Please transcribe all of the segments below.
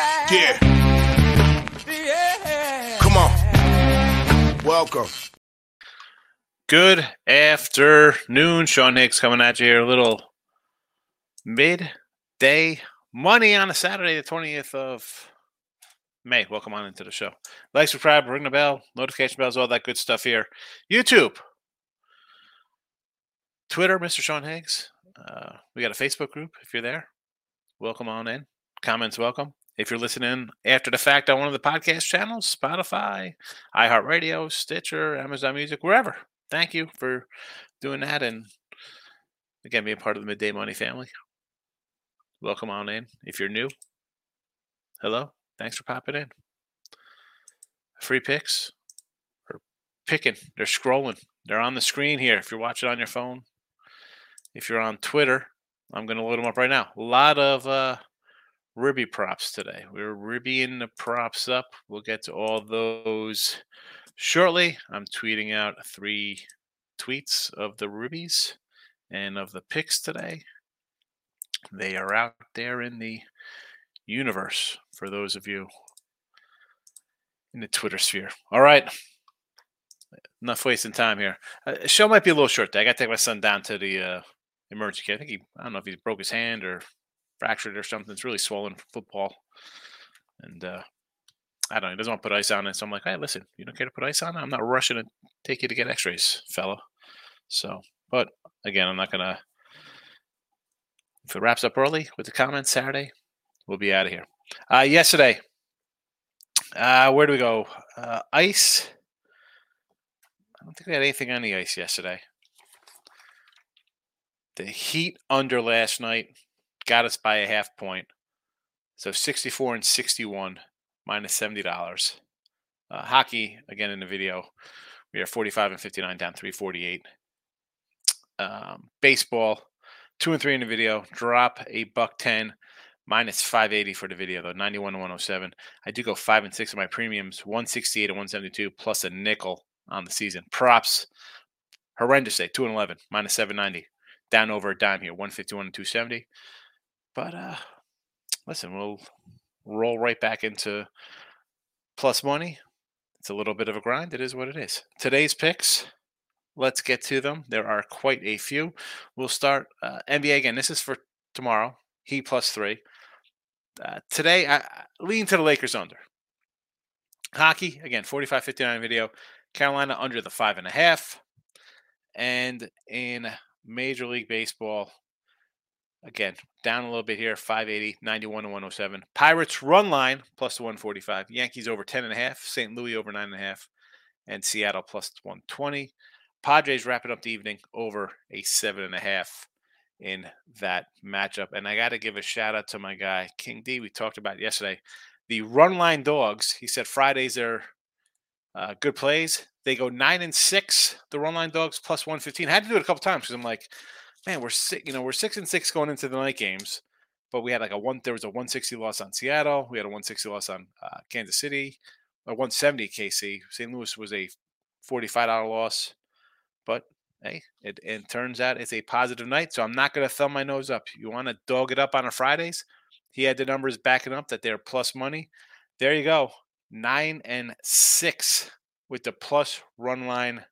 Yeah. Yeah. Come on. Welcome. Good afternoon. Sean Higgs coming at you here. A little midday money on a Saturday, the 20th of May. Welcome on into the show. Like, subscribe, ring the bell, notification bells, all that good stuff here. YouTube, Twitter, Mr. Sean Higgs. Uh, we got a Facebook group if you're there. Welcome on in. Comments welcome. If you're listening after the fact on one of the podcast channels, Spotify, iHeartRadio, Stitcher, Amazon Music, wherever, thank you for doing that. And again, being part of the Midday Money family. Welcome on in. If you're new, hello. Thanks for popping in. Free picks or picking. They're scrolling. They're on the screen here. If you're watching on your phone, if you're on Twitter, I'm going to load them up right now. A lot of uh, Ribby props today. We're ribbying the props up. We'll get to all those shortly. I'm tweeting out three tweets of the ribbies and of the picks today. They are out there in the universe for those of you in the Twitter sphere. All right. Enough wasting time here. Uh, show might be a little short. Today. I got to take my son down to the uh, emergency. I think he, I don't know if he broke his hand or fractured or something. It's really swollen from football. And uh, I don't know. He doesn't want to put ice on it. So I'm like, hey, listen, you don't care to put ice on it? I'm not rushing to take you to get x rays, fella. So, but again, I'm not going to. If it wraps up early with the comments Saturday, we'll be out of here. Uh, yesterday, uh, where do we go? Uh, ice. I don't think we had anything on the ice yesterday. The Heat under last night got us by a half point. So 64 and 61 minus $70. Uh, hockey, again in the video, we are 45 and 59 down 348. Um, baseball, two and three in the video, drop a buck 10 minus 580 for the video though 91 to 107 i do go five and six of my premiums 168 and 172 plus a nickel on the season props horrendous day 2 and 11 minus 790 down over a dime here 151 and 270 but uh listen we'll roll right back into plus money. It's a little bit of a grind. It is what it is. Today's picks let's get to them. There are quite a few. We'll start uh, nba again. This is for tomorrow. He plus three. Uh, today, I lean to the Lakers under. Hockey, again, 45 59 video. Carolina under the five and a half. And in Major League Baseball, again, down a little bit here 580, 91 to 107. Pirates run line plus 145. Yankees over 10 and a half. St. Louis over nine and Seattle plus 120. Padres wrapping up the evening over a seven and a half in that matchup. And I got to give a shout out to my guy, King D. We talked about yesterday. The run line dogs, he said Fridays are uh, good plays. They go nine and six, the run line dogs plus 115. I had to do it a couple times because I'm like, man, we're six, you know, we're six and six going into the night games. But we had like a one, there was a 160 loss on Seattle. We had a 160 loss on uh, Kansas City, a 170 KC. St. Louis was a $45 loss. But hey, it, it turns out it's a positive night. So I'm not going to thumb my nose up. You want to dog it up on a Fridays? He had the numbers backing up that they're plus money. There you go. Nine and six with the plus run line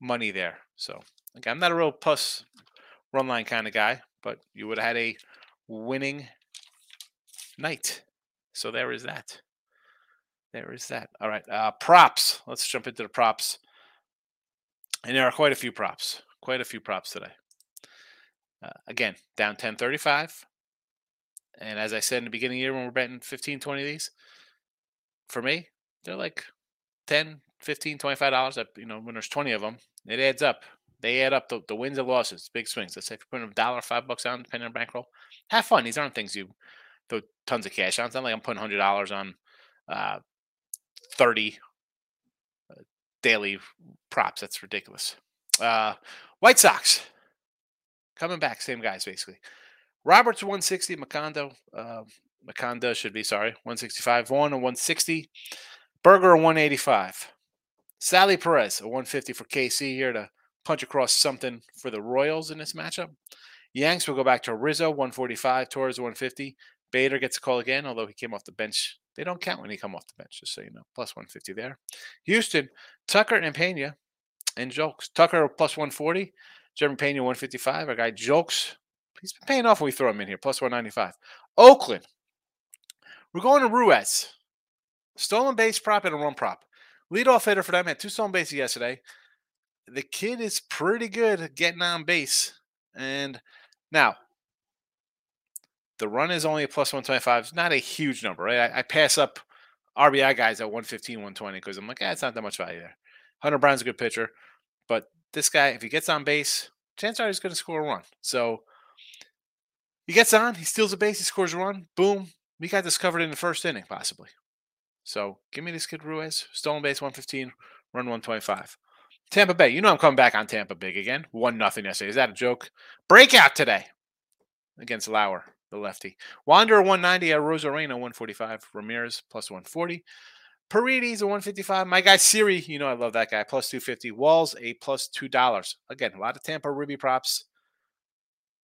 money there. So again, I'm not a real plus run line kind of guy, but you would have had a winning night. So there is that. There is that. All right. Uh, props. Let's jump into the props. And there are quite a few props, quite a few props today. Uh, again, down 1035. And as I said in the beginning of the year when we're betting 15, 20 of these, for me, they're like 10, 15, 25 dollars. You know, when there's 20 of them, it adds up. They add up the, the wins and losses, big swings. Let's say if you're putting a dollar, five bucks on, depending on bankroll, have fun. These aren't things you throw tons of cash on. It's not like I'm putting hundred dollars on uh, 30 daily props. That's ridiculous. Uh, White Sox coming back, same guys basically. Roberts 160, Macondo, uh, Moncada should be sorry, 165, Vaughn a 160, Burger a 185, Salvy Perez a 150 for KC here to punch across something for the Royals in this matchup. Yanks will go back to Rizzo 145, Torres 150, Bader gets a call again, although he came off the bench. They don't count when he come off the bench, just so you know. Plus 150 there. Houston, Tucker and Pena and Jokes. Tucker plus 140. Jeremy Pena 155. Our guy Jokes, he's been paying off when we throw him in here, plus 195. Oakland, we're going to Ruiz. Stolen base prop and a run prop. Leadoff hitter for them had two stolen bases yesterday. The kid is pretty good at getting on base. And now, the run is only a plus 125. It's not a huge number, right? I, I pass up RBI guys at 115, 120 because I'm like, ah, it's not that much value there. Hunter Brown's a good pitcher, but this guy, if he gets on base, chances are he's going to score a run. So he gets on, he steals a base, he scores a run. Boom, we got this covered in the first inning, possibly. So give me this kid Ruiz, stolen base 115, run 125. Tampa Bay, you know I'm coming back on Tampa big again. One nothing yesterday. Is that a joke? Breakout today against Lauer the lefty. Wanderer 190 at Arozarena 145. Ramirez plus 140. Paredes a 155. My guy Siri, you know I love that guy. Plus 250. Walls a plus two dollars. Again, a lot of Tampa Ribby props.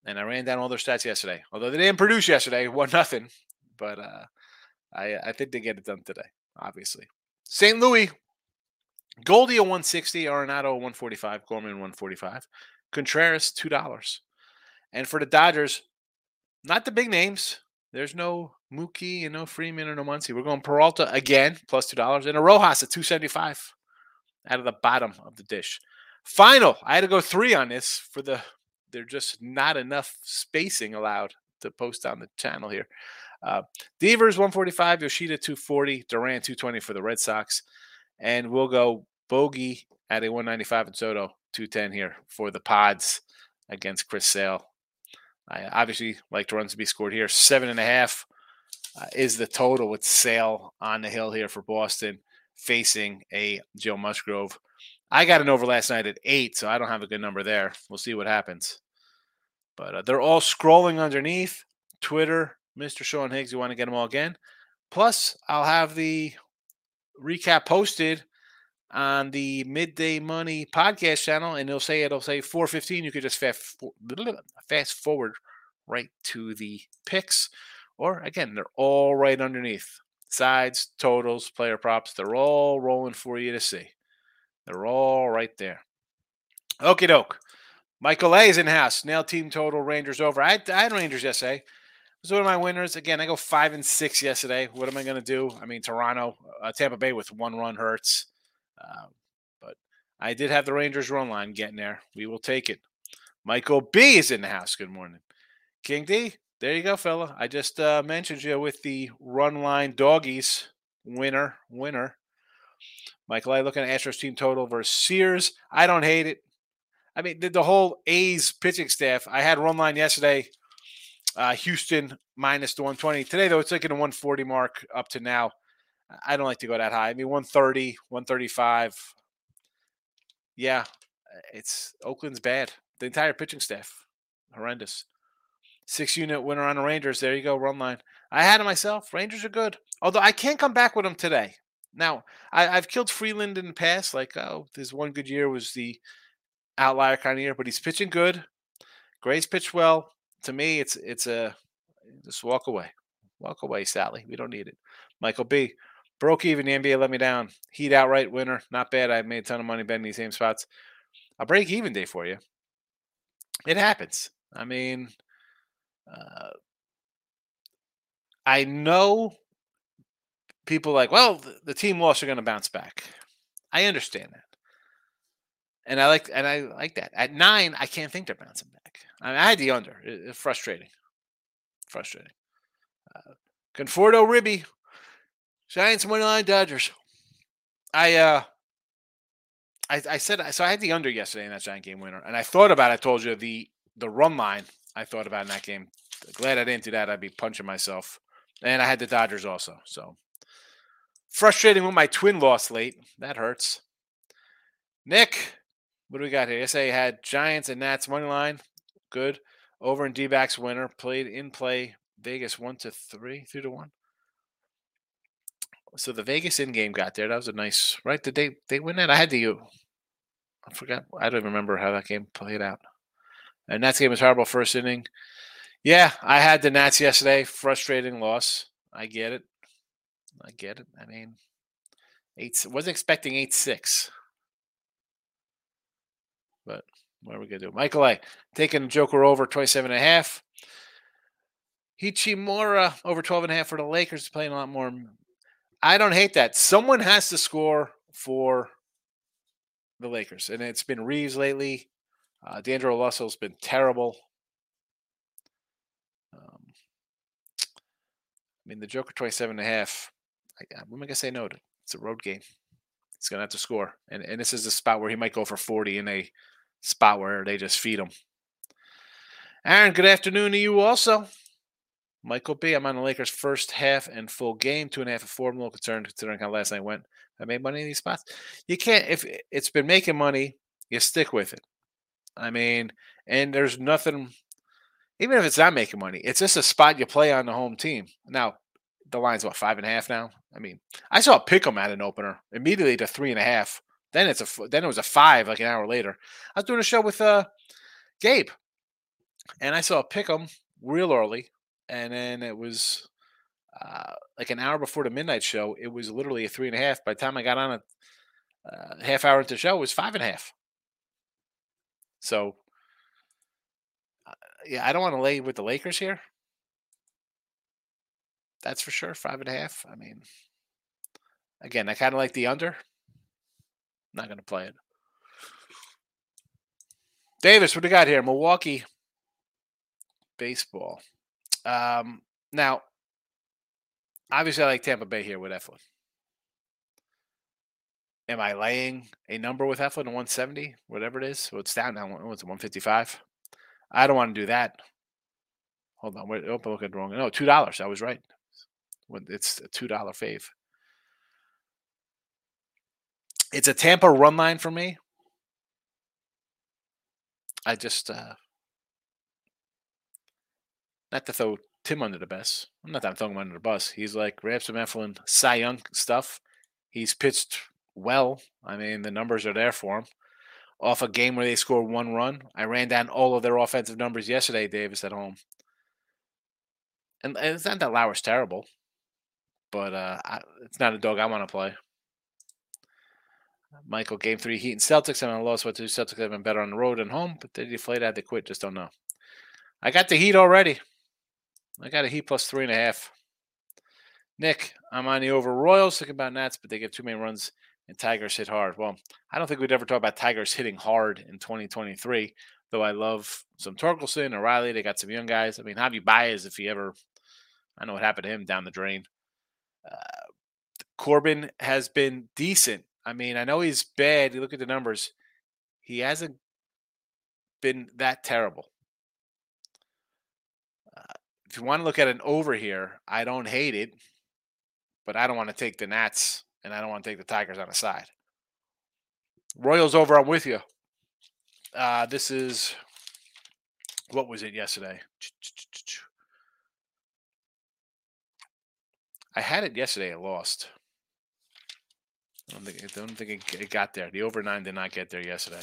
And I ran down all their stats yesterday. Although they didn't produce yesterday, one nothing. But uh, I I think they get it done today. Obviously, St. Louis. Goldie a 160, Arenado a 145, Gorman 145, Contreras two dollars, and for the Dodgers, not the big names. There's no Mookie and no Freeman or no Muncy. We're going Peralta again, plus two dollars, and a Rojas at two seventy five, out of the bottom of the dish. Final. I had to go three on this for the. There's just not enough spacing allowed to post on the channel here. Uh, Devers 145, Yoshida 240, Duran 220 for the Red Sox, and we'll go Bogey at a 195 and Soto 210 here for the Pods against Chris Sale I obviously like the runs to be scored here. Seven and a half uh, is the total with Sale on the hill here for Boston facing a Joe Musgrove. I got an over last night at eight, so I don't have a good number there. We'll see what happens. But uh, they're all scrolling underneath Twitter, Mr. Sean Higgs. You want to get them all again? Plus, I'll have the recap posted on the midday money podcast channel and it'll say it'll say 415 you could just fast, forward right to the picks. Or again they're all right underneath. Sides totals player props they're all rolling for you to see. They're all right there. Okie doke. Michael a is in house. Nail team total rangers over. I, I had rangers yesterday was one of my winners again i go five and six yesterday what am i going to do i mean toronto uh, tampa bay with one run hurts um, but I did have the Rangers run line getting there. We will take it. Michael B is in the house. Good morning. King D, there you go, fella. I just uh, mentioned you with the run line doggies winner, winner. Michael, I look at Astros team total versus Sears. I don't hate it. I mean, the, the whole A's pitching staff. I had run line yesterday. Uh, Houston minus the 120. Today, though, it's like in a 140 mark up to now. I don't like to go that high. I mean, 130, 135. Yeah, it's Oakland's bad. The entire pitching staff, horrendous. Six unit winner on the Rangers. There you go, run line. I had it myself. Rangers are good. Although I can't come back with them today. Now, I, have killed Freeland in the past. Like, oh, this one good year was the outlier kind of year, but he's pitching good. Gray's pitched well. To me, it's it's a just walk away. Walk away, Sally. We don't need it. Michael B. Broke even. The NBA let me down. Heat outright winner. Not bad. I made a ton of money betting these same spots. A break even day for you. It happens. I mean, uh, I know people like, well, the, the team lost are going to bounce back. I understand that, and I like and I like that. At nine, I can't think they're bouncing back. I, mean, I had the under. It, it's frustrating. Frustrating. Uh, Conforto Ribby Giants money line Dodgers. I uh I, I said so I had the under yesterday in that giant game winner, and I thought about I told you the the run line I thought about in that game. Glad I didn't do that. I'd be punching myself. And I had the Dodgers also. So frustrating when my twin lost late. That hurts. Nick, what do we got here? I had Giants and Nats money line. Good. Over and D backs winner. Played in play. Vegas one to three, three to one. So the Vegas in game got there. That was a nice right. Did they they win that? I had to. I forgot. I don't remember how that game played out. And that game was horrible first inning. Yeah, I had the Nats yesterday. Frustrating loss. I get it. I get it. I mean, eight wasn't expecting eight six, but what are we gonna do? Michael A taking Joker over 27 and a half. Hachimura over 12 and a half for the Lakers playing a lot more. I don't hate that. Someone has to score for the Lakers, and it's been Reaves lately. Uh, D'Angelo Russell's been terrible. Um, I mean, the Joker 27 and a half. I, am I gonna say no to? It's a road game. He's gonna have to score, and and this is a spot where he might go for 40 in a spot where they just feed them. Aaron, good afternoon to you also. Michael B. I'm on the Lakers' first half and full game, two and a half and four. I'm a little concerned considering how last night went. I made money in these spots. You can't if it's been making money, you stick with it. I mean, and there's nothing. Even if it's not making money, it's just a spot you play on the home team. Now, the line's what five and a half now. I mean, I saw pick Pick'em at an opener immediately to three and a half. Then it's a then it was a five like an hour later. I was doing a show with uh Gabe, and I saw Pick'em real early, and then it was uh, like an hour before the midnight show. It was literally a three and a half. By the time I got on a uh, half hour into the show, it was five and a half. So, uh, yeah, I don't want to lay with the Lakers here. That's for sure. Five and a half. I mean, again, I kind of like the under. Not going to play it. Davis, what do you got here? Milwaukee baseball. Um, now, obviously, I like Tampa Bay here with Eflin. Am I laying a number with Eflin at 170, whatever it is? Well, it's down now. What's it, 155? I don't want to do that. Hold on. Wait, oh, I look at the wrong. No, two dollars. I was right. It's a two dollar fave. It's a Tampa run line for me. I just uh not to throw Tim under the bus. I'm not that I'm throwing him under the bus. He's like Rabson Eflin, Cy Young stuff. He's pitched well. I mean, the numbers are there for him. Off a game where they scored one run, I ran down all of their offensive numbers yesterday, Davis, at home. And, and it's not that Lauer's terrible, but uh, I, it's not a dog I want to play. Michael, game three, Heat and Celtics. I'm on a loss. What two Celtics have been better on the road than home, but they deflated. Had to quit. Just don't know. I got the Heat already. I got a Heat plus three and a half. Nick, I'm on the over Royals. Thinking about Nats, but they get too many runs and Tigers hit hard. Well, I don't think we'd ever talk about Tigers hitting hard in 2023. Though I love some Torkelson, O'Reilly. They got some young guys. I mean, Javi Baez, if he ever, I know what happened to him down the drain. Uh, Corbin has been decent. I mean, I know he's bad. You look at the numbers, he hasn't been that terrible. Uh, if you want to look at an over here, I don't hate it, but I don't want to take the Nats and I don't want to take the Tigers on the side. Royals over, I'm with you. Uh, this is what was it yesterday? I had it yesterday. I lost. I don't think, I don't think it, got there. The over nine did not get there yesterday.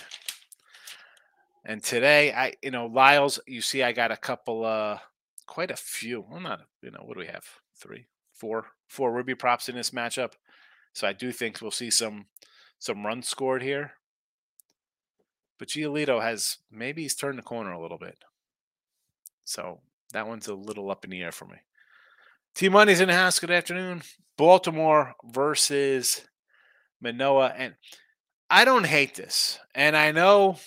And today, I you know Lyles, you see, I got a couple, uh, quite a few. Well, not you know what do we have? Three, four, four Ribby props in this matchup. So I do think we'll see some some runs scored here. But Giolito has maybe he's turned the corner a little bit. So that one's a little up in the air for me. T Money's in the house. Good afternoon. Baltimore versus Manoah. And I don't hate this. And I know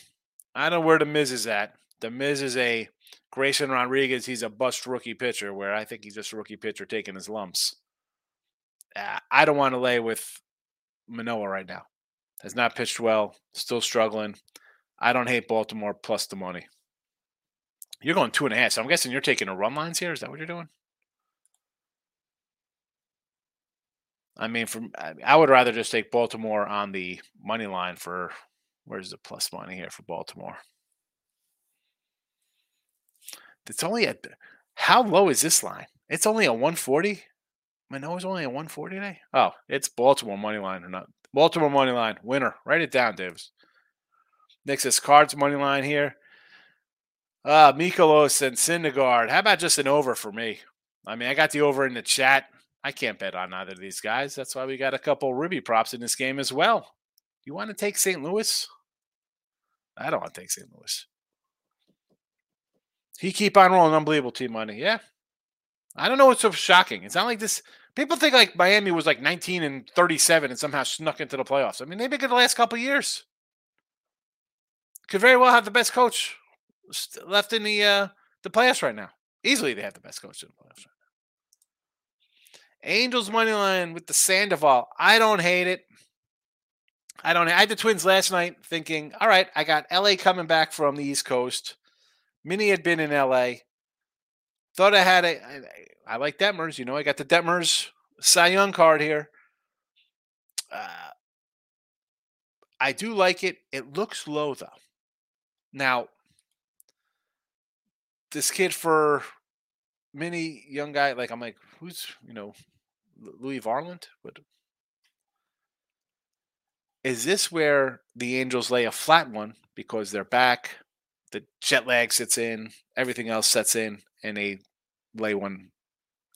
I know where the Miz is at. The Miz is a Grayson Rodriguez. He's a bust rookie pitcher, where I think he's just a rookie pitcher taking his lumps. I don't want to lay with Manoah right now. Has not pitched well, still struggling. I don't hate Baltimore plus the money. You're going two and a half, so I'm guessing you're taking a run lines here. Is that what you're doing? I mean, from I would rather just take Baltimore on the money line for where's the plus money here for Baltimore? It's only at how low is this line? It's only a 140. Manoah's only a 140 today. Oh, it's Baltimore money line or not? Baltimore money line winner. Write it down, Davis. Next is Cards money line here. Uh, Mikolas and Syndergaard. How about just an over for me? I mean, I got the over in the chat. I can't bet on either of these guys. That's why we got a couple Ribby props in this game as well. You want to take St. Louis? I don't want to take St. Louis. He keep on rolling. Unbelievable team money. Yeah. I don't know what's so shocking. It's not like this. People think like Miami was like 19 and 37 and somehow snuck into the playoffs. I mean, they've been good the last couple years. Could very well have the best coach left in the uh, the playoffs right now. Easily, they have the best coach in the playoffs right. Angels money line with the Sandoval. I don't hate it. I don't. I had the Twins last night, thinking, all right, I got LA coming back from the East Coast. Minnie had been in LA. Thought I had a. I, I like Detmers. You know, I got the Detmers Cy Young card here. Uh, I do like it. It looks low though. Now, this kid for many young guy, like I'm like, who's you know, Louie Varland? but is this where the Angels lay a flat one because they're back, the jet lag sits in, everything else sets in, and they lay one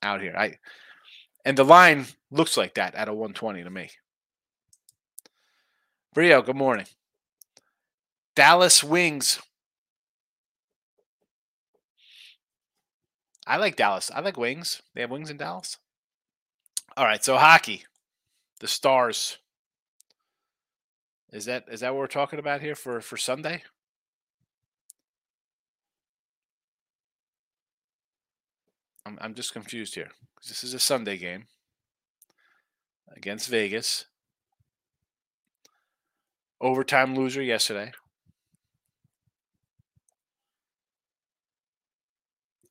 out here. I and the line looks like that at a 120 to me. Brio, good morning. Dallas Wings. I like Dallas. I like wings. They have wings in Dallas. All right, so hockey. The Stars. Is that is that what we're talking about here for for Sunday? I'm I'm just confused here. This is a Sunday game against Vegas. Overtime loser yesterday.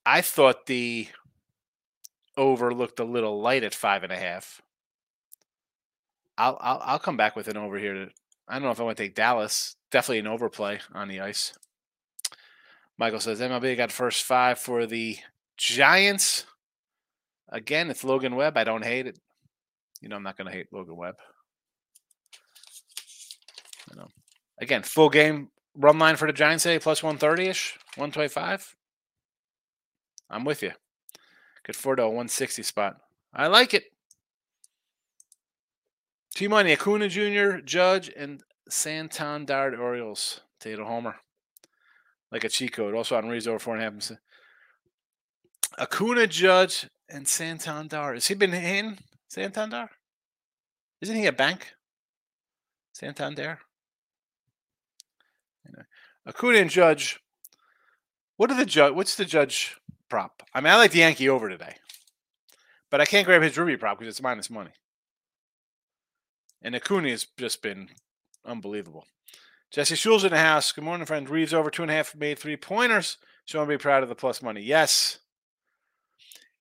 I thought the over looked a little light at five and a half. I'll I'll, I'll come back with an over here. To, I don't know if I want to take Dallas. Definitely an overplay on the ice. Michael says MLB got first five for the Giants. Again, it's Logan Webb. I don't hate it. You know, I'm not going to hate Logan Webb. You know, again, full game run line for the Giants today, plus 130 ish, 125. I'm with you. Good for the 160 spot. I like it. T Money, Acuna Jr., Judge, and Santander Orioles. Tato Homer. Like a cheat code. Also on Reaves over four and a half. Acuna Judge and Santander. Has he been in Santander? Isn't he a bank? Santander. Acuna and Judge. What are the judge? What's the Judge prop? I mean, I like the Yankee over today, but I can't grab his Ribby prop because it's minus money. And Acuna has just been unbelievable. Jesse Schul's in the house. Good morning, friend. Reaves over two and a half made three pointers. I'm be proud of the plus money. Yes.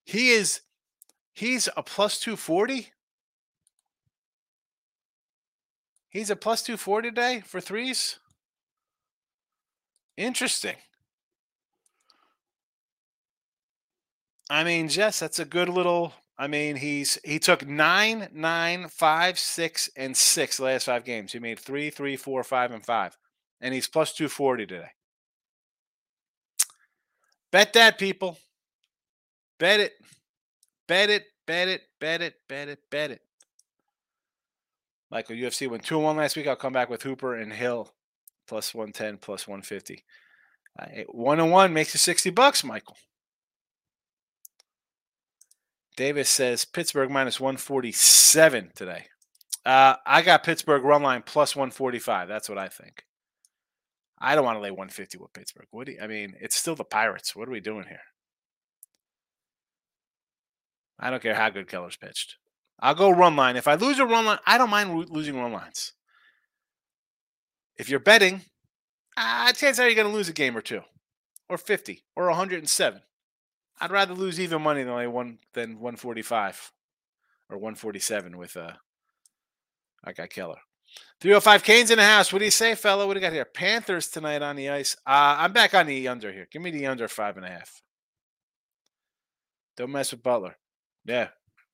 He is he's a plus 240. He's a plus 240 today for threes. Interesting. I mean, Jess, that's a good little. I mean, he's he took nine, nine, five, six, and six last five games. He made three, three, four, five, and five, and he's plus two forty today. Bet that, people. Bet it. Bet it. Bet it. Bet it. Bet it. Bet it. Michael, UFC went 2 1 last week. I'll come back with Hooper and Hill plus 110, plus 150. Uh, 1 and 1 makes you 60 bucks, Michael. Davis says Pittsburgh minus 147 today. Uh, I got Pittsburgh run line plus 145. That's what I think. I don't want to lay 150 with Pittsburgh. What do you, I mean, it's still the Pirates. What are we doing here? I don't care how good Keller's pitched. I'll go run line. If I lose a run line, I don't mind losing run lines. If you're betting, uh, chances are you're going to lose a game or two, or 50, or 107. I'd rather lose even money than only one than 145 or 147 with uh I got Keller. 305 Canes in the house. What do you say, fella? What do you got here? Panthers tonight on the ice. Uh, I'm back on the under here. Give me the under five and a half. Don't mess with Butler. Yeah.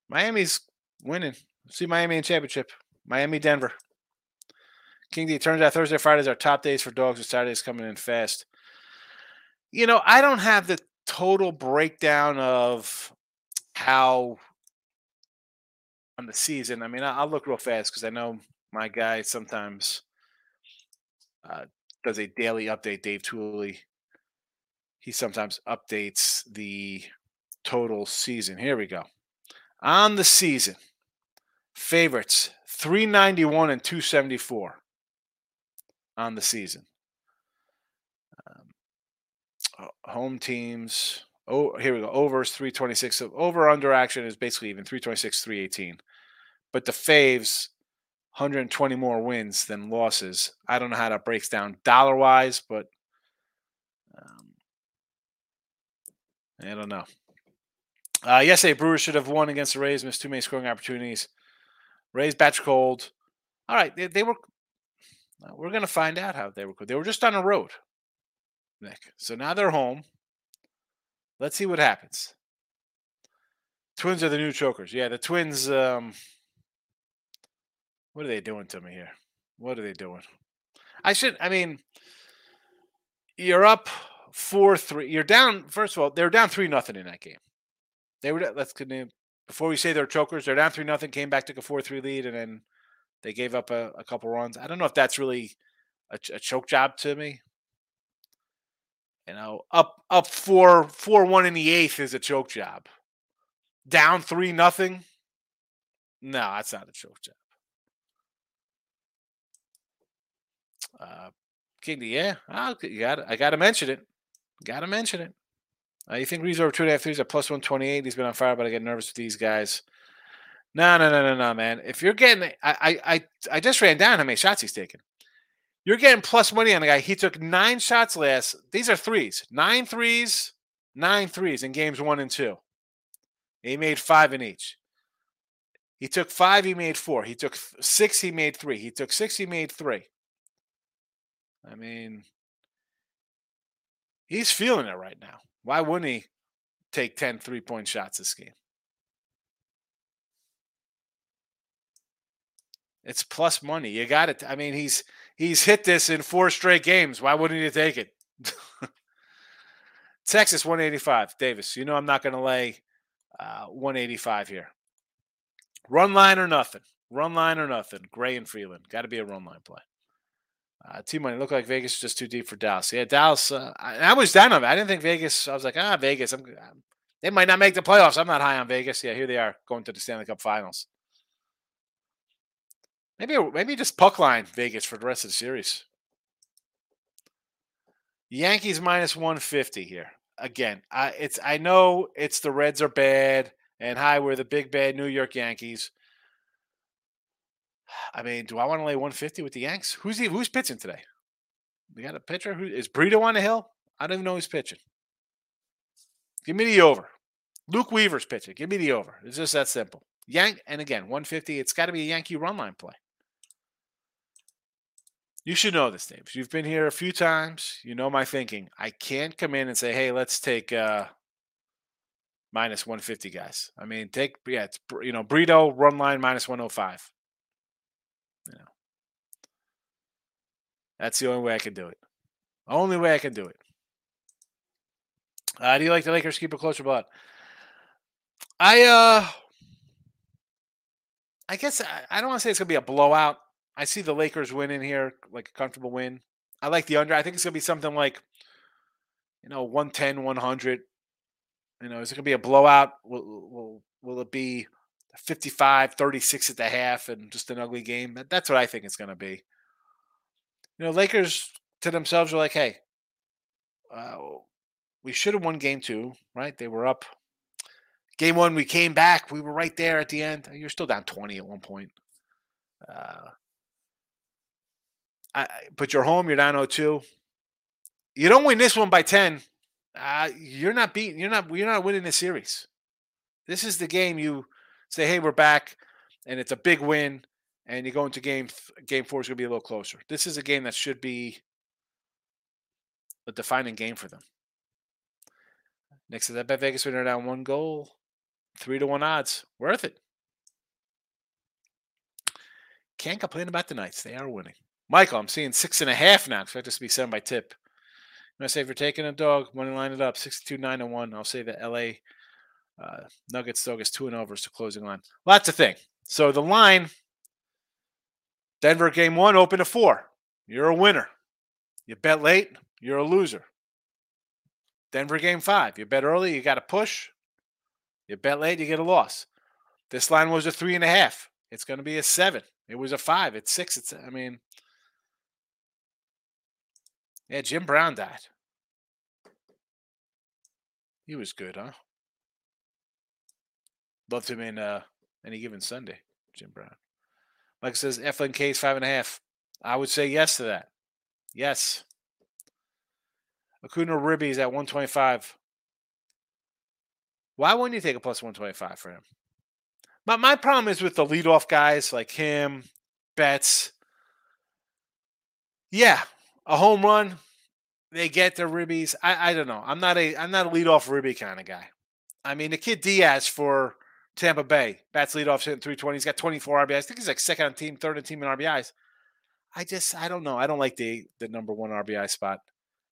Miami's winning. See Miami in championship. Miami, Denver. King D turns out Thursday, Fridays are top days for dogs, with Saturdays coming in fast. You know, I don't have the total breakdown of how on the season. I mean, I'll look real fast because I know my guy sometimes uh, does a daily update. Dave Tooley. He sometimes updates the total season. Here we go. On the season, favorites 391 and 274 on the season. Uh, home teams. Oh, here we go. Overs 326. So over under action is basically even 326, 318. But the faves, 120 more wins than losses. I don't know how that breaks down dollar wise, but um, I don't know. Uh, yesterday, Brewers should have won against the Rays, missed too many scoring opportunities. Rays batch cold. All right, they, they were. We're going to find out how they were. They were just on the road, Nick. So now they're home. Let's see what happens. Twins are the new chokers. Yeah, the Twins. Um, what are they doing to me here? What are they doing? I should. I mean, you're up four three. You're down. First of all, they're down three nothing in that game. They were. Let's continue. Before we say they're chokers, they're down three nothing. Came back, took a four three lead, and then they gave up a, a couple runs. I don't know if that's really a, a choke job to me. You know, up up four four one in the eighth is a choke job. Down three nothing. No, that's not a choke job. Uh, King, yeah, I'll, you got I got to mention it. Got to mention it. Uh, you think Reaves over two and a half threes at plus one twenty eight? He's been on fire, but I get nervous with these guys. No, no, no, no, no, man. If you're getting, I, I, I, I just ran down how many shots he's taken. You're getting plus money on the guy. He took nine shots last. These are threes, nine threes, nine threes in games one and two. He made five in each. He took five. He made four. He took six. He made three. He took six. He made three. I mean, he's feeling it right now. Why wouldn't he take 10 three point shots this game? It's plus money. You got it. I mean, he's he's hit this in four straight games. Why wouldn't you take it? Texas 185. Davis, you know I'm not going to lay uh, 185 here. Run line or nothing. Run line or nothing. Gray and Freeland. Got to be a run line play. Uh, T money looked like Vegas is just too deep for Dallas. Yeah, Dallas. Uh, I, I, was down on it. I didn't think Vegas. I was like, ah, Vegas. I'm, I'm, they might not make the playoffs. I'm not high on Vegas. Yeah, here they are going to the Stanley Cup Finals. Maybe maybe just puck line Vegas for the rest of the series. Yankees minus 150 here. Again, I it's I know it's the Reds are bad and hi, we're the big bad New York Yankees. I mean, do I want to lay 150 with the Yanks? Who's he, who's pitching today? We got a pitcher who is Brito on the hill? I don't even know who's pitching. Give me the over. Luke Weaver's pitching. Give me the over. It's just that simple. Yank and again, 150. It's got to be a Yankee run line play. You should know this, Dave. You've been here a few times. You know my thinking. I can't come in and say, "Hey, let's take uh, minus 150 guys." I mean, take yeah, it's you know Brito run line minus 105. You know, that's the only way I can do it. Only way I can do it. Uh, do you like the Lakers keep it closer, but I uh, I guess I, I don't want to say it's gonna be a blowout. I see the Lakers win in here, like a comfortable win. I like the under. I think it's going to be something like, you know, 110, 100. You know, is it going to be a blowout? Will, will, will it be 55, 36 at the half and just an ugly game? That's what I think it's going to be. You know, Lakers to themselves are like, hey, uh, we should have won game two, right? They were up. Game one, we came back. We were right there at the end. You're still down 20 at one point. Uh, But you're home. You're down 0-2. You don't win this one by 10. Uh, you're not beating. You're not. You're not winning the series. This is the game you say, "Hey, we're back," and it's a big win, and you go into game game four is going to be a little closer. This is a game that should be a defining game for them. Next to that, bet Vegas winner down one goal, three to one odds, worth it. Can't complain about the Knights; they are winning. Michael, I'm seeing six and a half now. Expect this to be seven by tip. I'm gonna say if you're taking a dog, money line it up 62 9 and 1. I'll say the LA uh, Nuggets dog is 2 and over is the closing line. Lots of thing. So the line Denver game one open to four. You're a winner. You bet late, you're a loser. Denver game five. You bet early, you got to push. You bet late, you get a loss. This line was a three and a half. It's going to be a seven. It was a five. It's six. It's, I mean, yeah, Jim Brown died. He was good, huh? Loved him in uh, any given Sunday, Jim Brown. Mike says Eflin is five and a half. I would say yes to that. Yes. Acuna Ribby's at 125. Why wouldn't you take a plus 125 for him? My, my problem is with the leadoff guys like him, Betts. Yeah, a home run, they get their ribbies. I, I don't know. I'm not a I'm not a leadoff ribby kind of guy. I mean, the kid Diaz for Tampa Bay. Bats leadoff hitting 320. He's got 24 RBIs. I think he's like second on team, third on team in RBIs. I just I don't know. I don't like the the number one RBI spot.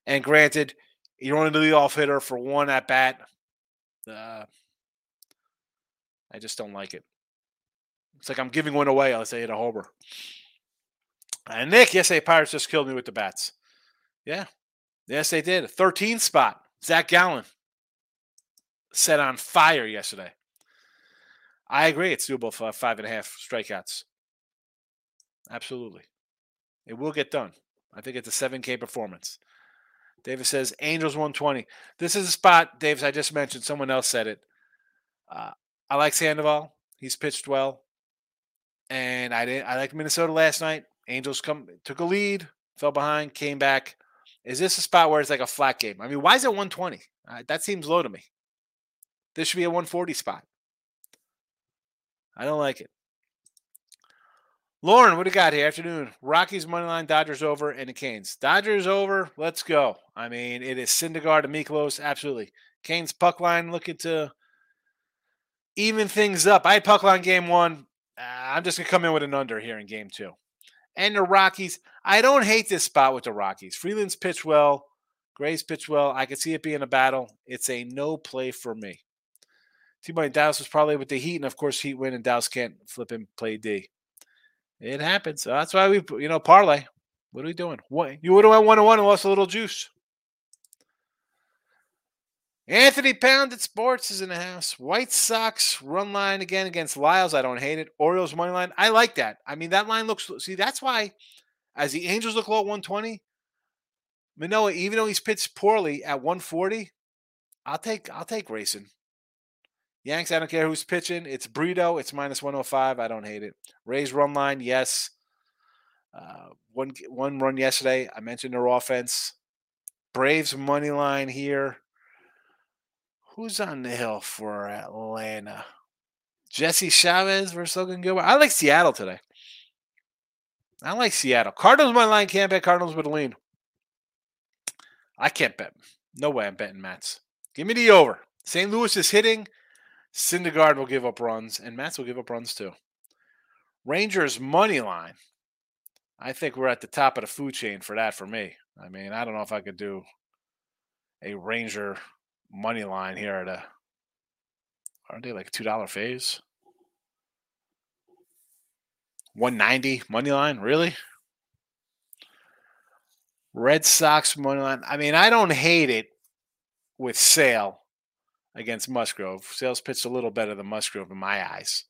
And granted, you're only the leadoff hitter for one at bat. Uh, I just don't like it. It's like I'm giving one away unless I hit a homer. And Nick, yes, they Pirates just killed me with the bats. Yeah. Yes, they did. 13 spot. Zach Gallen set on fire yesterday. I agree. It's doable for five and a half strikeouts. Absolutely. It will get done. I think it's a 7K performance. Davis says Angels 120. This is a spot, Davis, I just mentioned. Someone else said it. Uh, I like Sandoval. He's pitched well. And I didn't I liked Minnesota last night. Angels come took a lead, fell behind, came back. Is this a spot where it's like a flat game? I mean, why is it 120? Uh, that seems low to me. This should be a 140 spot. I don't like it. Lauren, what do you got here? Afternoon. Rockies money line, Dodgers over, and the Canes. Dodgers over. Let's go. I mean, it is Syndergaard and Mikolas. Absolutely. Canes puck line looking to even things up. I had puck line game one. Uh, I'm just gonna come in with an under here in game two. And the Rockies. I don't hate this spot with the Rockies. Freeland's pitch well. Gray's pitch well. I could see it being a battle. It's a no play for me. T-Money Dallas was probably with the Heat, and of course, Heat win, and Dallas can't flip and play D. It happens. That's why we, you know, parlay. What are we doing? What you would have went one and one and lost a little juice. Anthony Pound at Sports is in the house. White Sox run line again against Lyles. I don't hate it. Orioles money line. I like that. I mean, that line looks. See, that's why, as the Angels look low at 120, Manoah, even though he's pitched poorly at 140, I'll take I'll take racing. Yanks, I don't care who's pitching. It's Brito. It's minus 105. I don't hate it. Rays run line, yes. Uh, one one run yesterday. I mentioned their offense. Braves money line here. Who's on the hill for Atlanta? Jesse Chavez versus Logan Gilbert. I like Seattle today. I like Seattle. Cardinals money line can't bet Cardinals with a lean. I can't bet. No way I'm betting Mets. Give me the over. St. Louis is hitting. Syndergaard will give up runs, and Mets will give up runs too. Rangers money line. I think we're at the top of the food chain for that for me. I mean, I don't know if I could do a Ranger money line here at a aren't they like two dollar phase? 190 money line, really? Red Sox money line. I mean, I don't hate it with Sale against Musgrove. Sales pitched a little better than Musgrove in my eyes.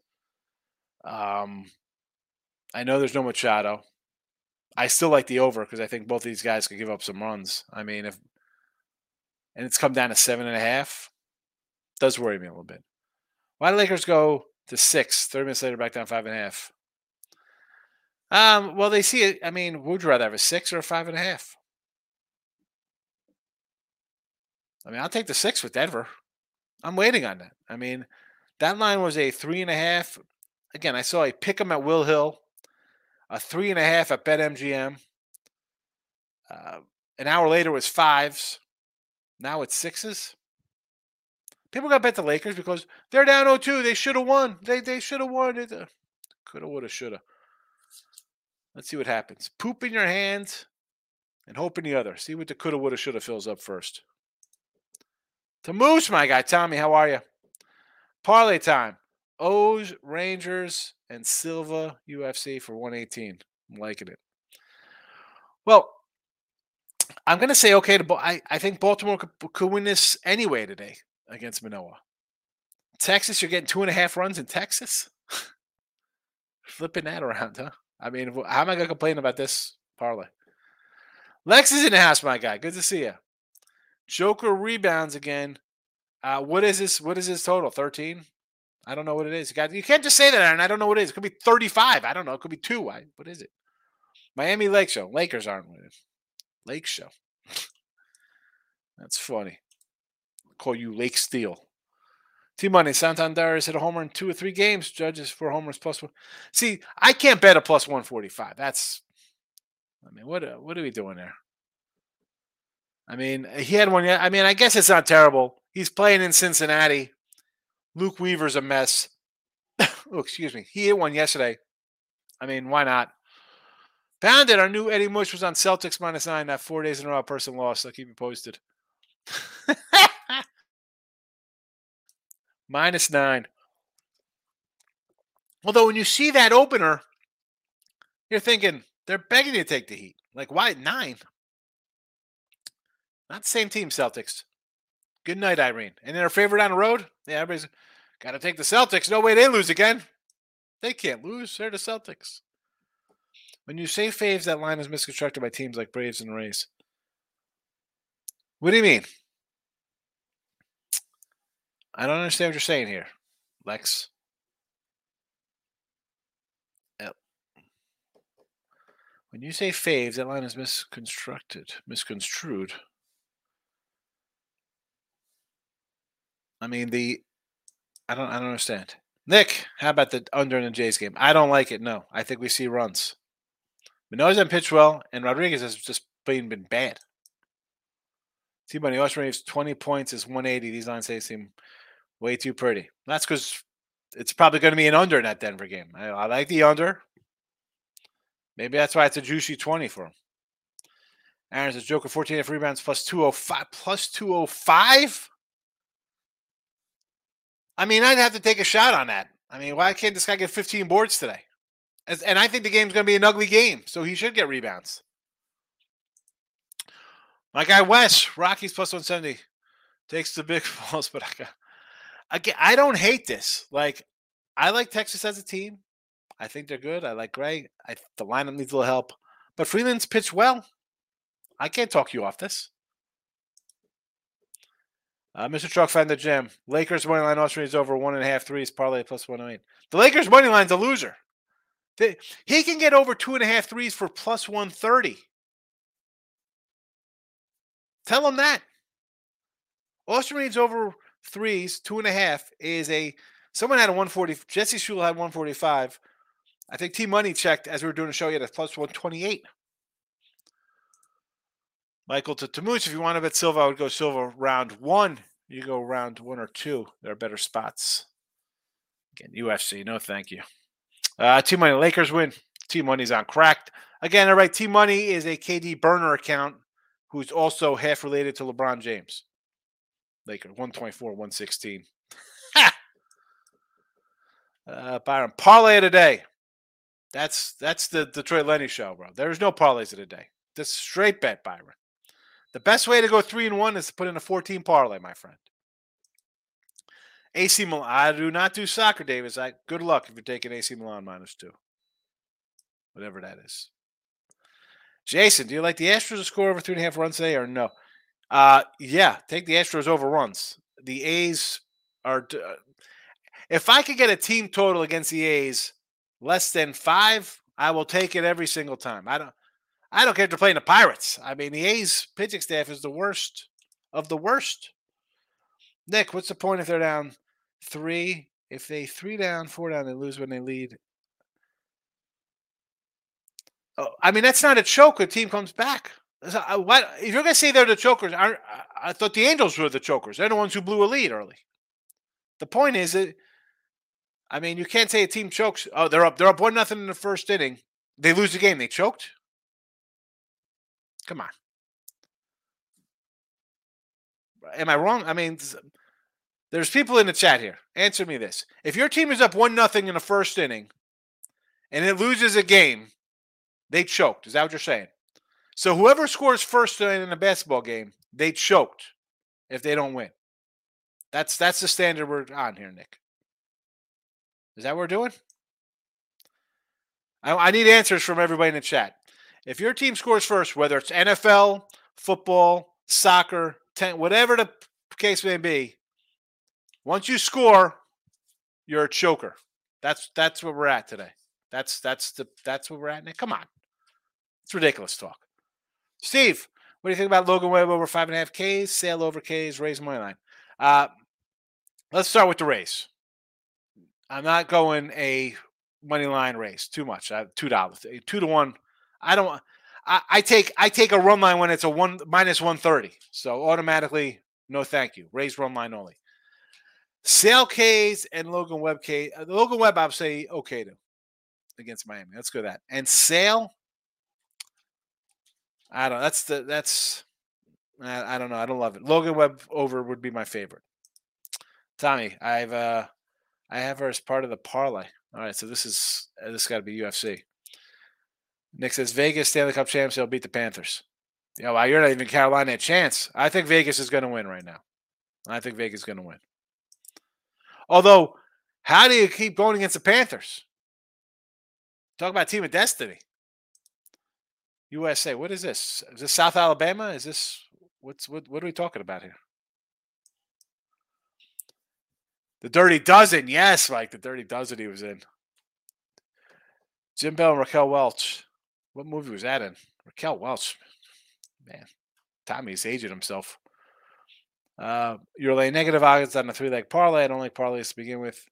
Um, I know there's no Machado. I still like the over because I think both these guys could give up some runs. I mean, if and it's come down to seven and a half, does worry me a little bit. Why do Lakers go to six? Thirty minutes later, back down five and a half. Um, well, they see it. I mean, would you rather have a six or a five and a half? I mean, I'll take the six with Denver. I'm waiting on that. I mean, that line was a three and a half. Again, I saw a pick pick 'em at Will Hill, a three and a half at BetMGM. Uh, an hour later was fives. Now it's sixes. People got to bet the Lakers because they're down 0-2. They should have won. They they should have won. It uh, coulda, woulda, shoulda. Let's see what happens. Poop in your hands. and hope in the other. See what the coulda, woulda, shoulda fills up first. To Moose, my guy. Tommy, how are you? Parlay time. O's, Rangers, and Silva UFC for 118. I'm liking it. Well, I'm going to say okay to. I, I think Baltimore could, could win this anyway today against Manoah. Texas, you're getting two and a half runs in Texas. Flipping that around, huh? I mean, how am I going to complain about this parlay? Lex is in the house, my guy. Good to see you. Joker rebounds again. Uh, what is this? What is his total? 13? I don't know what it is. You, got, you can't just say that, and I don't know what it is. It could be 35. I don't know. It could be two. I, what is it? Miami Lake Show. Lakers aren't winning. Lake Show. That's funny. call you Lake Steel. T Money, Santander has hit a homer in two or three games. Judges for homers plus one. See, I can't bet a plus 145. That's, I mean, what, uh, what are we doing there? I mean, he had one. I mean, I guess it's not terrible. He's playing in Cincinnati. Luke Weaver's a mess. oh, excuse me. He hit one yesterday. I mean, why not? Pounded. Our new Eddie Mush was on Celtics minus nine. That four days in a row, person lost. I'll keep you posted. minus nine. Although when you see that opener, you're thinking they're begging you to take the heat. Like, why nine? Not the same team, Celtics. Good night, Irene. And their favorite on the road? Yeah, everybody's got to take the Celtics. No way they lose again. They can't lose. They're the Celtics. When you say faves, that line is misconstructed by teams like Braves and Rays. What do you mean? I don't understand what you're saying here, Lex. When you say faves, that line is misconstructed, misconstrued. I mean the I don't I don't understand. Nick, how about the under in the Jays game? I don't like it. No, I think we see runs. Manoah's not pitched well, and Rodriguez has just been been bad. See, Money Austin Reaves 20 points is 180. These lines say seem way too pretty. That's because it's probably going to be an under in that Denver game. I, I like the under. Maybe that's why it's a juicy 20 for him. Aaron says Joker 14 F rebounds plus 205 plus 205. I mean, I'd have to take a shot on that. I mean, why can't this guy get 15 boards today? And I think the game's going to be an ugly game, so he should get rebounds. My guy Wes, Rockies plus 170, takes the big balls, but I got, again, I don't hate this. Like, I like Texas as a team. I think they're good. I like Gray. I, the lineup needs a little help, but Freeland's pitched well. I can't talk you off this. Uh, Mr. Truck found the gym. Lakers money line Austrian is over one and a half threes, parlay plus 108. The Lakers money line's a loser. He can get over two and a half threes for plus 130. Tell him that. Austin Austrian over threes, two and a half is a someone had a 140. Jesse Shule had 145. I think T Money checked as we were doing a show He had a plus 128. Michael to Tamuch, if you want to bet Silva, I would go Silva round one. You go round one or two. There are better spots. Again, UFC, no thank you. Uh, T Money, Lakers win. T Money's on cracked. Again, all right, T Money is a KD burner account who's also half related to LeBron James. Lakers, 124, 116. uh, Byron, parlay of the day. That's that's the Detroit Lenny show, bro. There's no parlays of the day. Straight bet, Byron. The best way to go three and one is to put in a 14 parlay, my friend. AC Milan. I do not do soccer, Davis. I good luck if you're taking AC Milan minus two. Whatever that is. Jason, do you like the Astros to score over three and a half runs today or no? Uh yeah, take the Astros over runs. The A's are uh, if I could get a team total against the A's less than five, I will take it every single time. I don't I don't care if they're playing the Pirates. I mean, the A's pitching staff is the worst of the worst. Nick, what's the point if they're down three? If they three down, four down, they lose when they lead. Oh, I mean, that's not a choke. A team comes back. So, uh, what if you're going to say they're the chokers? I, I thought the Angels were the chokers. They're the ones who blew a lead early. The point is that, I mean, you can't say a team chokes. Oh, they're up. They're up one nothing in the first inning. They lose the game. They choked. Come on. Am I wrong? I mean, there's people in the chat here. Answer me this. If your team is up 1 nothing in the first inning and it loses a game, they choked. Is that what you're saying? So whoever scores first in a basketball game, they choked if they don't win. That's that's the standard we're on here, Nick. Is that what we're doing? I, I need answers from everybody in the chat. If your team scores first, whether it's NFL, football, soccer, ten, whatever the case may be, once you score, you're a choker. That's that's where we're at today. That's that's the that's where we're at. Nick, come on, it's ridiculous talk. Steve, what do you think about Logan Webb over five and a half Ks, Sale over Ks, Rays money line? Uh, let's start with the race. I'm not going a money line race too much. Uh, two dollars, two to one. I don't. I, I take I take a run line when it's a one minus one thirty. So automatically, no thank you. Rays run line only. Sale K's and Logan Webb K. Uh, Logan Webb, I'll say okay to against Miami. Let's go that. And Sale, I don't. That's the that's. I, I don't know. I don't love it. Logan Webb over would be my favorite. Tommy, I've uh, I have her as part of the parlay. All right, so this is uh, this got to be UFC. Nick says Vegas Stanley Cup champs. They'll beat the Panthers. You know, you're not even Carolina a chance. I think Vegas is going to win right now. I think Vegas is going to win. Although, how do you keep going against the Panthers? Talk about team of destiny. USA. What is this? Is this South Alabama? Is this what's what? What are we talking about here? The Dirty Dozen. Yes, Mike. The Dirty Dozen he was in. Jim Bell and Raquel Welch. What movie was that in? Raquel Welch. Man, Tommy's aging himself. Uh, you're laying negative odds on a three leg parlay. I don't like parlays to begin with.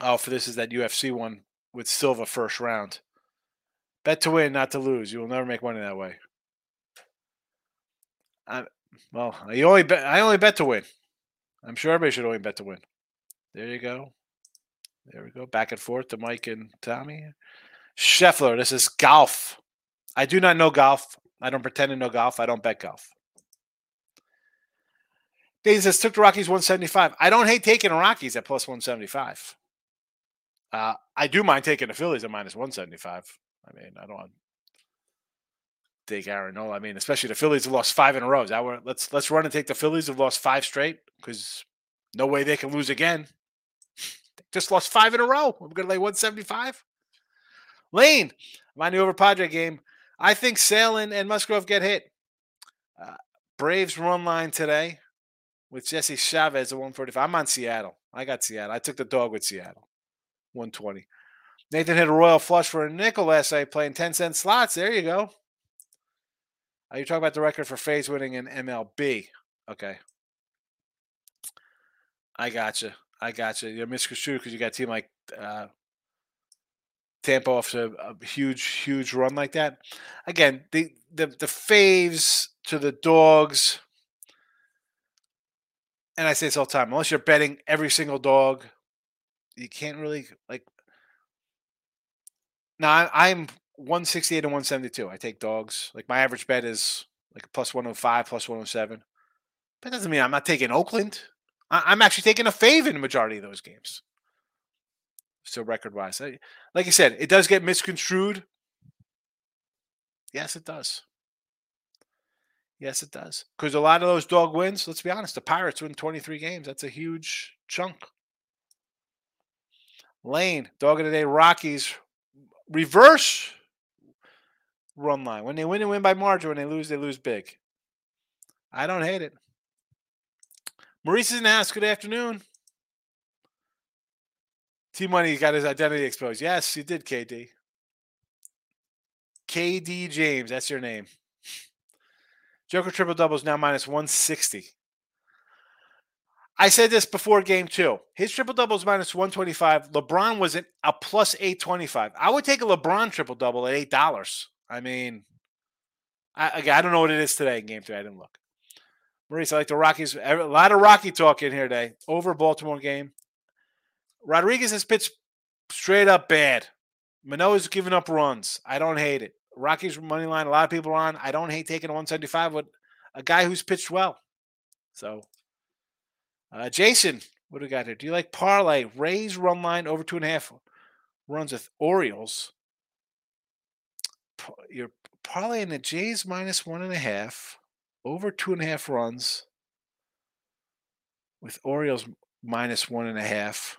Oh, for this is that UFC one with Silva first round. Bet to win, not to lose. You will never make money that way. I, well, I only bet. I only bet to win. I'm sure everybody should only bet to win. There you go. There we go. Back and forth to Mike and Tommy. Scheffler, this is golf. I do not know golf. I don't pretend to know golf. I don't bet golf. Dane says took the Rockies 175. I don't hate taking the Rockies at plus 175. Uh, I do mind taking the Phillies at minus 175. I mean, I don't want to take Aaron Nola. I mean, especially the Phillies have lost five in a row. Is that where, let's let's run and take the Phillies have lost five straight because no way they can lose again. They just lost five in a row. We're gonna lay 175. Lane, my new over Padre game. I think Salen and Musgrove get hit. Uh, Braves run line today with Jesse Chavez at 145. I'm on Seattle. I got Seattle. I took the dog with Seattle. 120. Nathan hit a royal flush for a nickel last night playing 10 cent slots. There you go. Are you talking about the record for phase winning in MLB? Okay. I got you. I got you. You're misconstrued because you got a team like uh, Tampa off to a huge, huge run like that. Again, the the the faves to the dogs, and I say this all the time. Unless you're betting every single dog, you can't really like now I, am 168 and 172. I take dogs. Like my average bet is like plus 105, plus 107. That doesn't mean I'm not taking Oakland. I, am actually taking a fave in the majority of those games. So record wise, like I said, it does get misconstrued. Yes, it does. Yes, it does. Because a lot of those dog wins, let's be honest, the Pirates win 23 games. That's a huge chunk. Lane, dog of the day, Rockies reverse run line. When they win, they win by margin. When they lose, they lose big. I don't hate it. Maurice is in the house. Good afternoon. T Money got his identity exposed. Yes, you did, KD. KD James, that's your name. Joker triple doubles now minus 160. I said this before game two. His triple double is minus 125. LeBron was at a plus 825. I would take a LeBron triple double at $8. I mean, I, I don't know what it is today in game three. I didn't look. Maurice, I like the Rockies. A lot of Rocky talk in here today. Over Baltimore game. Rodriguez has pitched straight up bad. Manoah's giving up runs. I don't hate it. Rockies money line. A lot of people are on. I don't hate taking a 175 with a guy who's pitched well. So, uh, Jason, what do we got here? Do you like parlay? Rays run line over two and a half runs with Orioles. You're parlaying the Jays minus one and a half over two and a half runs with Orioles minus one and a half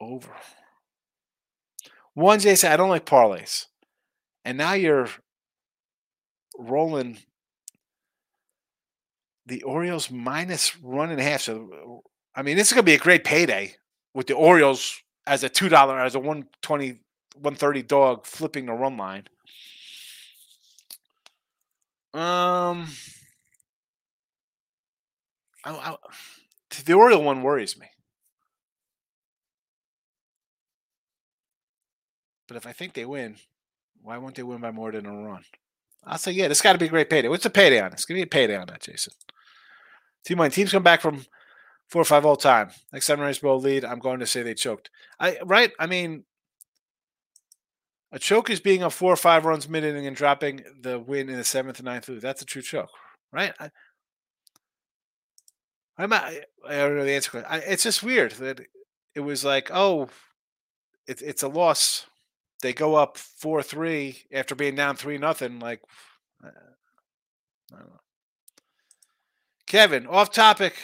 over. One said, I don't like parlays. And now you're rolling the Orioles minus one and a half. So, I mean, this is going to be a great payday with the Orioles as a $2, as a 120, 130 dog flipping the run line. Um, I, I, the Oriole one worries me. But if I think they win, why won't they win by more than a run? I'll say, yeah, this got to be a great payday. What's the payday on this? Give me a payday on that, Jason. Team my teams come back from four or five all time. Next Sunrise Bowl lead, I'm going to say they choked. I right. I mean, a choke is being a four or five runs mid inning and dropping the win in the seventh and ninth. That's a true choke, right? I, I'm not, I don't know the answer. I, it's just weird that it was like, oh, it, it's a loss. They go up four three after being down three nothing. Like, uh, I don't know. Kevin, off topic.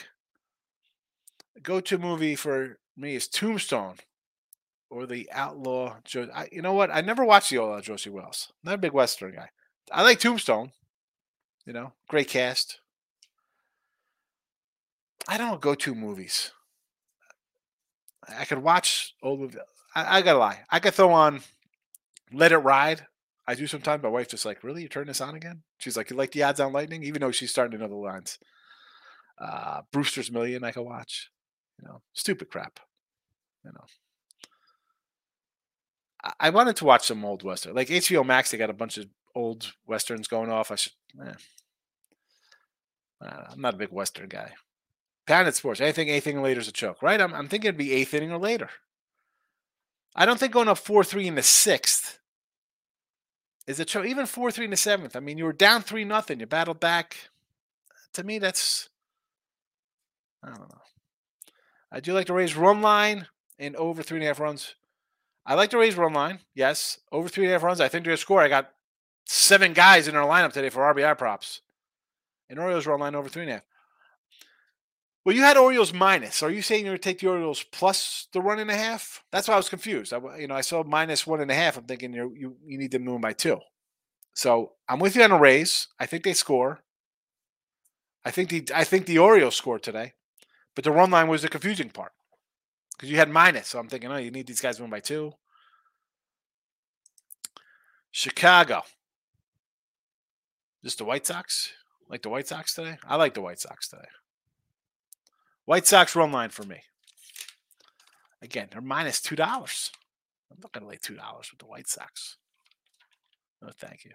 Go to movie for me is Tombstone or the Outlaw. Jo- you know what? I never watched the Outlaw Josey Wales. Not a big Western guy. I like Tombstone. You know, great cast. I don't go to movies. I could watch old movies. I, I, gotta lie. I could throw on Let It Ride. I do sometimes. My wife just like, really? You turn this on again? She's like, you like the odds on lightning? Even though she's starting to know the lines. Uh, Brewster's Million, I could watch. You know, stupid crap. You know. I, I wanted to watch some old western, like HBO Max. They got a bunch of old westerns going off. I should. Eh. I'm not a big western guy. Planet Sports. Anything, anything later is a choke, right? I'm, I'm thinking it'd be eighth inning or later. I don't think going up four three in the sixth is a choke. Even four three in the seventh. I mean, you were down three nothing. You battled back. To me, that's I don't know. I do like to Rays run line and over three and a half runs. I like to Rays run line. Yes, over three and a half runs. I think they're to score. I got seven guys in our lineup today for RBI props. And Orioles run line over three and a half. Well, you had Orioles minus. Are you saying you're going to take the Orioles plus the one and a half? That's why I was confused. I, you know, I saw minus one and a half. I'm thinking you you you need them moving by two. So I'm with you on a Rays. I think they score. I think the I think the Orioles scored today, but the run line was the confusing part because you had minus. So I'm thinking, oh, you need these guys to win by two. Chicago. Just the White Sox? Like the White Sox today? I like the White Sox today. White Sox run line for me. Again, they're minus two dollars. I'm not going to lay two dollars with the White Sox. No, thank you.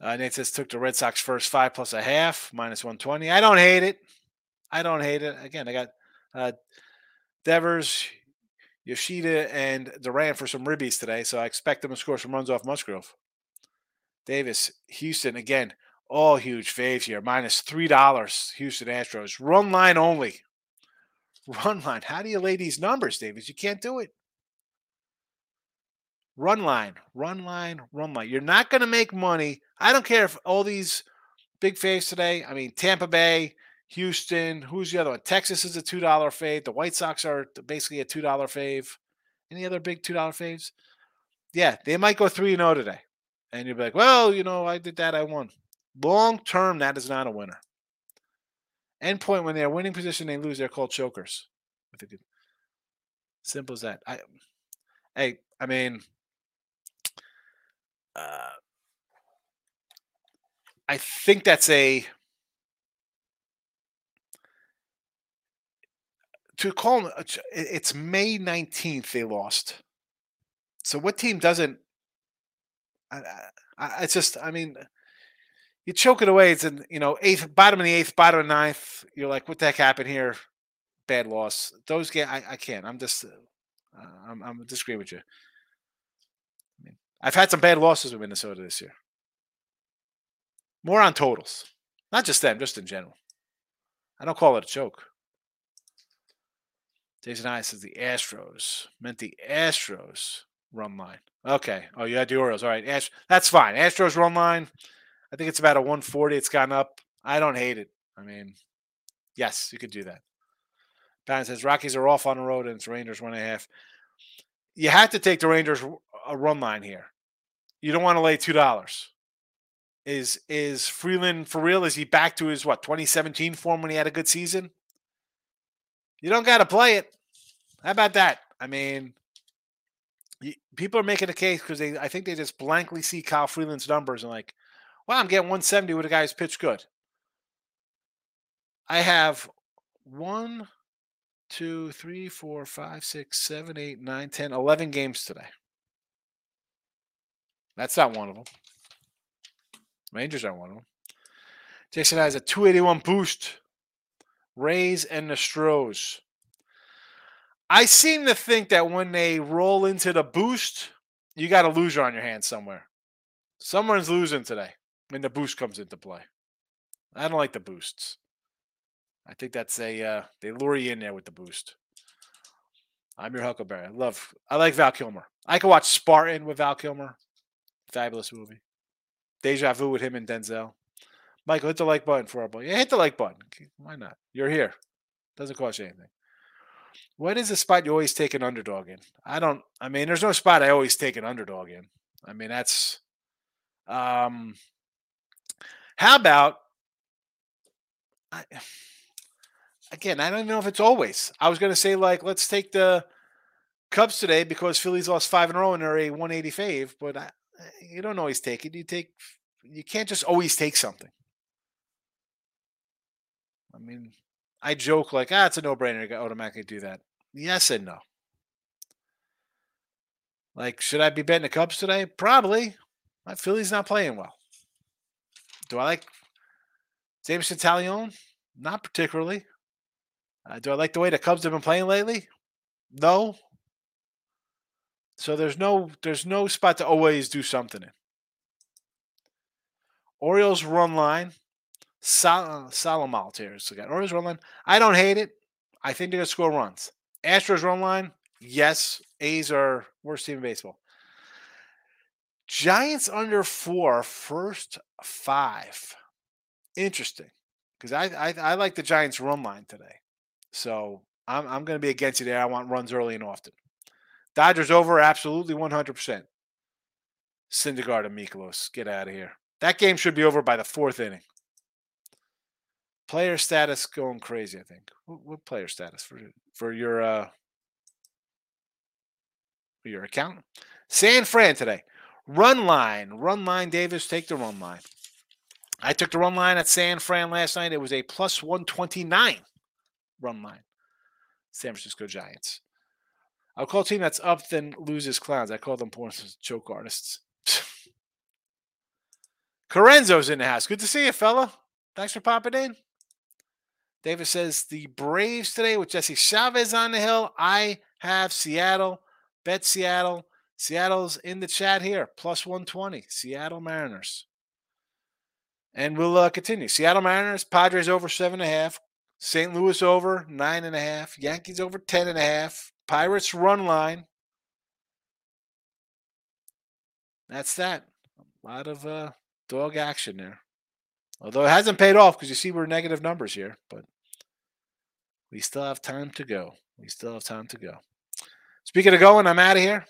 Uh, Nate says took the Red Sox first five plus a half minus one twenty. I don't hate it. I don't hate it. Again, I got uh, Devers, Yoshida, and Duran for some ribbies today, so I expect them to score some runs off Musgrove. Davis, Houston again all huge faves here. Minus three dollars. Houston Astros. Run line only. Run line. How do you lay these numbers, Davis? You can't do it. Run line, run line, run line. You're not going to make money. I don't care if all these big faves today. I mean, Tampa Bay, Houston. Who's the other one? Texas is a two dollar fave. The White Sox are basically a two dollar fave. Any other big two dollar faves? Yeah, they might go three and zero oh today, and you'll be like, "Well, you know, I did that. I won." Long term, that is not a winner. End point when they're winning position, they lose. They're called chokers. Simple as that. I, hey, I mean, uh, I think that's a to call them. It's May nineteenth. They lost. So what team doesn't? I, I, it's just. I mean you choke it away. It's in you know eighth, bottom of the eighth, bottom of the ninth. You're like, what the heck happened here? Bad loss. Those get I, I can't. I'm just uh, I'm I'm disagreeing with you. I mean, I've had some bad losses with Minnesota this year. More on totals. Not just them, just in general. I don't call it a choke. Jason I says the Astros meant the Astros run line. Okay. Oh, you had the Orioles. All right. Ast- that's fine. Astros run line. I think it's about a 140. It's gone up. I don't hate it. I mean, yes, you could do that. Pan says Rockies are off on the road and it's Rangers one and a half. You have to take the Rangers a run line here. You don't want to lay two dollars. Is is Freeland for real? Is he back to his what 2017 form when he had a good season? You don't got to play it. How about that? I mean, people are making a case because they, I think they just blankly see Kyle Freeland's numbers and like, well, I'm getting 170 with a guy who's pitched good. I have one, two, three, four, five, six, seven, eight, nine, 10, 11 games today. That's not one of them. Rangers aren't one of them. Jason has a 281 boost Rays and the Stros. I seem to think that when they roll into the boost, you got a loser on your hands somewhere. Someone's losing today when the boost comes into play. I don't like the boosts. I think that's a uh, they lure you in there with the boost. I'm your Huckleberry. I love I like Val Kilmer. I could watch Spartan with Val Kilmer. Fabulous movie. Deja vu with him and Denzel. Michael, hit the like button for our boy. Yeah, hit the like button. Why not? You're here. Doesn't cost you anything. What is the spot you always take an underdog in? I don't. I mean, there's no spot I always take an underdog in. I mean, that's. Um. How about? I, again, I don't even know if it's always. I was going to say like, let's take the Cubs today because Phillies lost five in a row and they're a 180 fave, but I, you don't always take it. You take. You can't just always take something. I mean, I joke like, ah, it's a no-brainer to automatically do that. Yes and no. Like, should I be betting the Cubs today? Probably. My Philly's not playing well. Do I like James Taillon? Not particularly. Uh, do I like the way the Cubs have been playing lately? No. So there's no there's no spot to always do something in. Orioles run line. Sol- Solomalt here. So got Orioles run line. I don't hate it. I think they're gonna score runs. Astros run line. Yes, A's are worst team in baseball. Giants under four, first five. Interesting, because I, I I like the Giants run line today. So I'm I'm going to be against you there. I want runs early and often. Dodgers over, absolutely 100%. Syndergaard and Mikolas, get out of here. That game should be over by the fourth inning. Player status going crazy. I think. What, what player status for for your uh for your account? San Fran today. Run line, run line. Davis, take the run line. I took the run line at San Fran last night. It was a plus 129 run line. San Francisco Giants. I'll call a team that's up then loses clowns. I call them porn choke artists. Corenzo's in the house. Good to see you, fella. Thanks for popping in. Davis says the Braves today with Jesse Chavez on the hill. I have Seattle. Bet Seattle. Seattle's in the chat here. Plus 120. Seattle Mariners. And we'll uh, continue. Seattle Mariners, Padres over seven and a half. St. Louis over nine and a half. Yankees over ten and a half. Pirates run line. That's that. A lot of uh, dog action there. Although it hasn't paid off because you see we're negative numbers here, but we still have time to go. We still have time to go. Speaking of going, I'm out of here.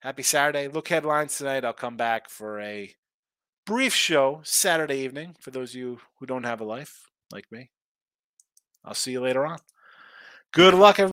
Happy Saturday. Look headlines tonight. I'll come back for a brief show Saturday evening for those of you who don't have a life like me. I'll see you later on. Good luck, everybody.